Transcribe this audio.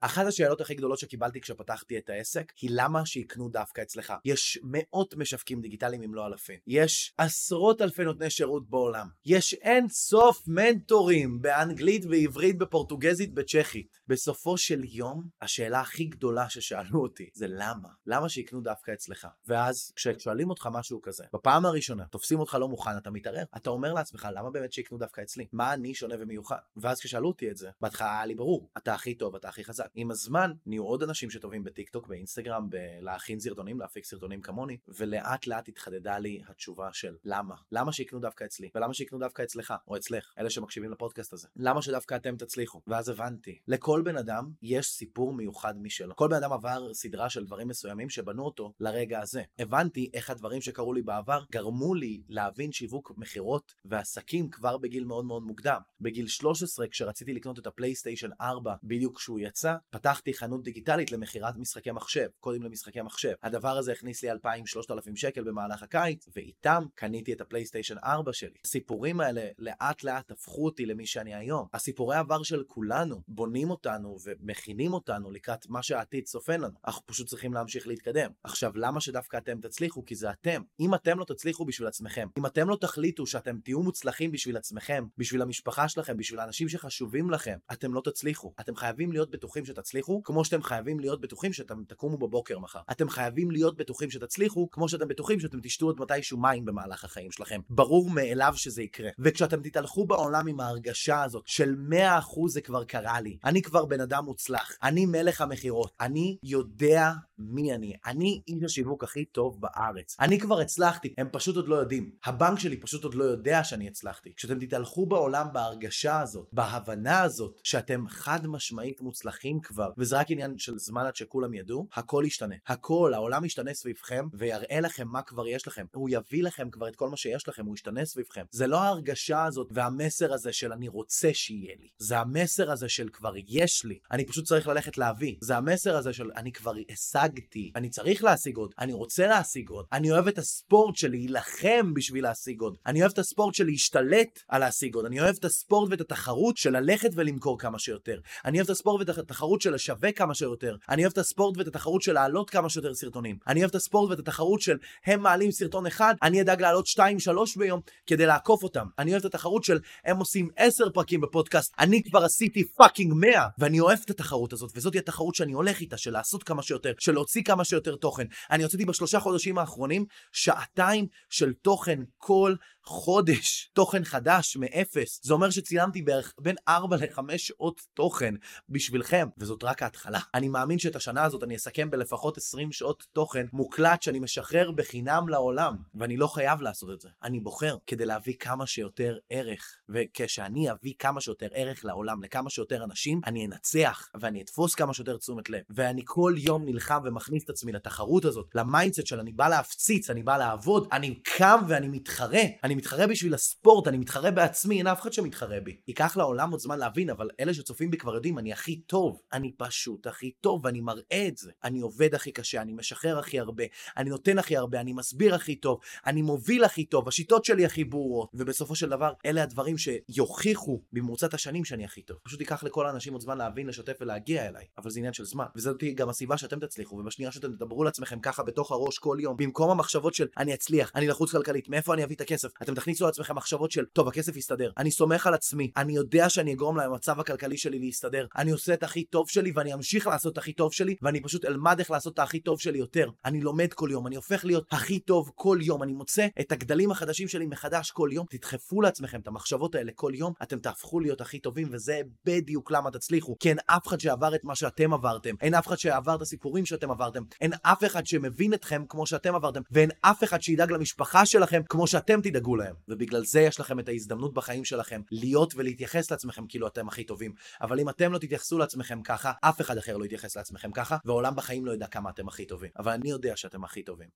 אחת השאלות הכי גדולות שקיבלתי כשפתחתי את העסק, היא למה שיקנו דווקא אצלך. יש מאות משווקים דיגיטליים אם לא אלפים. יש עשרות אלפי נותני שירות בעולם. יש אין סוף מנטורים באנגלית, בעברית, בפורטוגזית, בצ'כית. בסופו של יום, השאלה הכי גדולה ששאלו אותי זה למה? למה שיקנו דווקא אצלך? ואז כששואלים אותך משהו כזה, בפעם הראשונה, תופסים אותך לא מוכן, אתה מתערער, אתה אומר לעצמך, למה באמת שיקנו דווקא אצלי? מה אני שונה ומיוחד? ואז כששאלו אותי את זה, בהתחלה היה לי ברור, אתה הכי טוב, אתה הכי חזק. עם הזמן, נהיו עוד אנשים שטובים בטיקטוק, באינסטגרם, בלהכין סרטונים, להפיק סרטונים כמוני, ולאט לאט התחדדה לי התשובה של למה? למה שיקנו דווקא אצלי? ולמה שיקנו דווקא אצלך, או אצלך, אלה שמקשיבים לפודקאסט הזה? למה שדווקא אתם תצליחו? ואז הבנתי, לכל בן אדם יש סיפור מיוחד משלו. כל בן אדם עבר סדרה של דברים מסוימים שבנו אותו לרגע הזה. הבנתי איך הדברים שקרו לי בעבר גרמו לי להבין שיווק מכירות ועסקים כבר בגיל מאוד מאוד מוקדם. בגיל 13, כשרציתי לקנות את הפלייסטיישן 4 בדיוק כשהוא יצא, פתחתי חנות דיגיטלית למכירת משחקי מחשב, קודים למשחקי מחשב. הדבר הזה הכניס לי 2,000-3,000 שקל במהלך הקיץ, ואיתם קניתי את הפלייסטיישן 4 שלי. הסיפורים האלה לאט לאט הפכו אותי למי שאני היום. הסיפורי עבר של כולנו בונים אותנו ומכינים אותנו לקראת מה שהעתיד צופן לנו. אנחנו פשוט צריכים להמשיך להתקדם. עכשיו, למה שדווקא אתם תצליחו? כי זה אתם. אם אתם לא תצליחו בשביל עצמכם, אם אתם לא תחליטו שאתם תהיו מוצלחים בשביל עצמכם, בשביל המשפחה שלכם, בשביל האנשים שחשובים לכם, אתם לא תצליחו. אתם חייבים להיות בטוחים שתצליחו, כמו שאתם חייבים להיות בטוחים שאתם תקומו בבוקר מחר. אתם חייבים להיות בטוחים שתצליחו, כמו שאתם בטוחים שאתם תשתו עוד מתישהו מים במהלך החיים שלכם. ברור מאליו שזה יקרה. וכשאתם תתהלכו בעולם עם ההרגשה הזאת של 100% זה כבר קרה לי, אני כבר בן אדם מוצלח, אני מלך המכירות, אני יודע מי אני, אני איש השיווק הכי טוב בארץ. אני כבר הצלחתי, הם פשוט עוד לא יודעים. הבנק שלי פשוט עוד לא יודע שאני הצלחתי. כשאתם תתהלכו בעולם בהרגשה הזאת, בהבנה הזאת, שאתם חד משמעית מוצלחים כבר, וזה רק עניין של זמן עד שכולם ידעו, הכל ישתנה. הכל, העולם ישתנה סביבכם, ויראה לכם מה כבר יש לכם. הוא יביא לכם כבר את כל מה שיש לכם, הוא ישתנה סביבכם. זה לא ההרגשה הזאת והמסר הזה של אני רוצה שיהיה לי. זה המסר הזה של כבר יש לי. אני פשוט צריך ללכת להביא. זה המסר הזה של אני כבר השגתי. אני צריך להשיג עוד. אני רוצה להשיג עוד. אני אוהב את הספורט של להילחם בשביל להשיג עוד. אני אוהב את הספורט של להשתלט על להשיג עוד. אני אוהב את הספורט ואת התחרות של ללכת ולמכור כמה שיותר. אני אוהב את הספורט ואת התחרות של לשווק כמה שיותר. אני אוהב את הספורט ואת התחרות של להעלות כמה שיותר סרטונים. אני אוהב את הספורט ואת התחרות של הם מעלים סרטון אחד, אני אדאג להעלות 2-3 ביום כדי לעקוף אותם. אני אוהב את התחרות של הם עושים 10 פרקים בפודקאסט, אני כבר עשיתי fucking 100. ואני אוהב את התחרות הזאת, וזאת התחרות שאני הולך איתה, של לעשות כמה שיותר, של להוציא כמה שיותר תוכן. אני הוצאתי בשלושה חודשים האחרונים שעתיים של תוכן כל חודש, תוכן חדש מאפס. זה אומר שצילמתי בערך בין 4 ל-5 שעות תוכן בשבילכם, וזאת רק ההתחלה. אני מאמין שאת השנה הזאת אני אסכם בלפחות 20 שעות תוכן מוקלט שאני משחרר בחינם לעולם, ואני לא חייב לעשות את זה. אני בוחר כדי להביא כמה שיותר ערך, וכשאני אביא כמה שיותר ערך לעולם לכמה שיותר אנשים, אני אנצח, ואני אתפוס כמה שיותר תשומת לב. ואני כל יום נלחם ומכניס את עצמי לתחרות הזאת, ל mindset של אני בא להפציץ, אני בא לעבוד, אני קם ואני מתחרה. אני מתחרה בשביל הספורט, אני מתחרה בעצמי, אין אף אחד שמתחרה בי. ייקח לעולם עוד זמן להבין, אבל אלה שצופים בי כבר יודעים, אני הכי טוב. אני פשוט הכי טוב, ואני מראה את זה. אני עובד הכי קשה, אני משחרר הכי הרבה, אני נותן הכי הרבה, אני מסביר הכי טוב, אני מוביל הכי טוב, השיטות שלי הכי ברורות, ובסופו של דבר, אלה הדברים שיוכיחו במרוצת השנים שאני הכי טוב. פשוט ייקח לכל האנשים עוד זמן להבין, לשתף ולהגיע אליי, אבל זה עניין של זמן. וזאת גם הסיבה שאתם תצליחו, ובשנייה שאתם תדברו לעצמכם ככה בתוך הראש כל יום, במקום המחשבות של אני אצליח, אני לחוץ כלכלית, מאיפה אני אביא את הכסף, אתם תכניסו לעצמכם מחשבות של טוב, הכסף יסתדר, אני סומך על עצמי, אני יודע שאני אגרום למצב הכלכלי שלי להסתדר, אני עושה את הכי טוב שלי ואני אמשיך לעשות את הכי טוב שלי, ואני פשוט אלמד איך לעשות את הכי טוב שלי יותר. אני לומד כל יום, אני הופך להיות הכי טוב כל יום, אני מוצא את הגדלים החדשים שלי מחדש כל יום. תדחפו לעצמכם את המחשבות האלה כל יום, אתם תהפכו להיות הכי טובים, וזה בדיוק למה תצליחו. כי אין אף אחד שעבר את מה שאתם עברתם, אין אף אחד שעבר את הסיפורים שאתם עברתם, אין אף אחד שמבין אתכם כמו שאתם עברתם, ואין אף אחד שידאג למשפחה שלכם כמו שאתם תדאגו להם. ובגלל זה יש לכם את ההזדמנות בחיים שלכם להיות ולהתייחס לעצמכם כאילו אתם הכי טובים. אבל אם אתם לא תתייחסו לעצמכם ככה, אף אחד אחר לא יתייחס לעצמכם ככה, והעולם בחיים לא ידע כמה אתם הכי טובים. אבל אני יודע שאתם הכי טובים.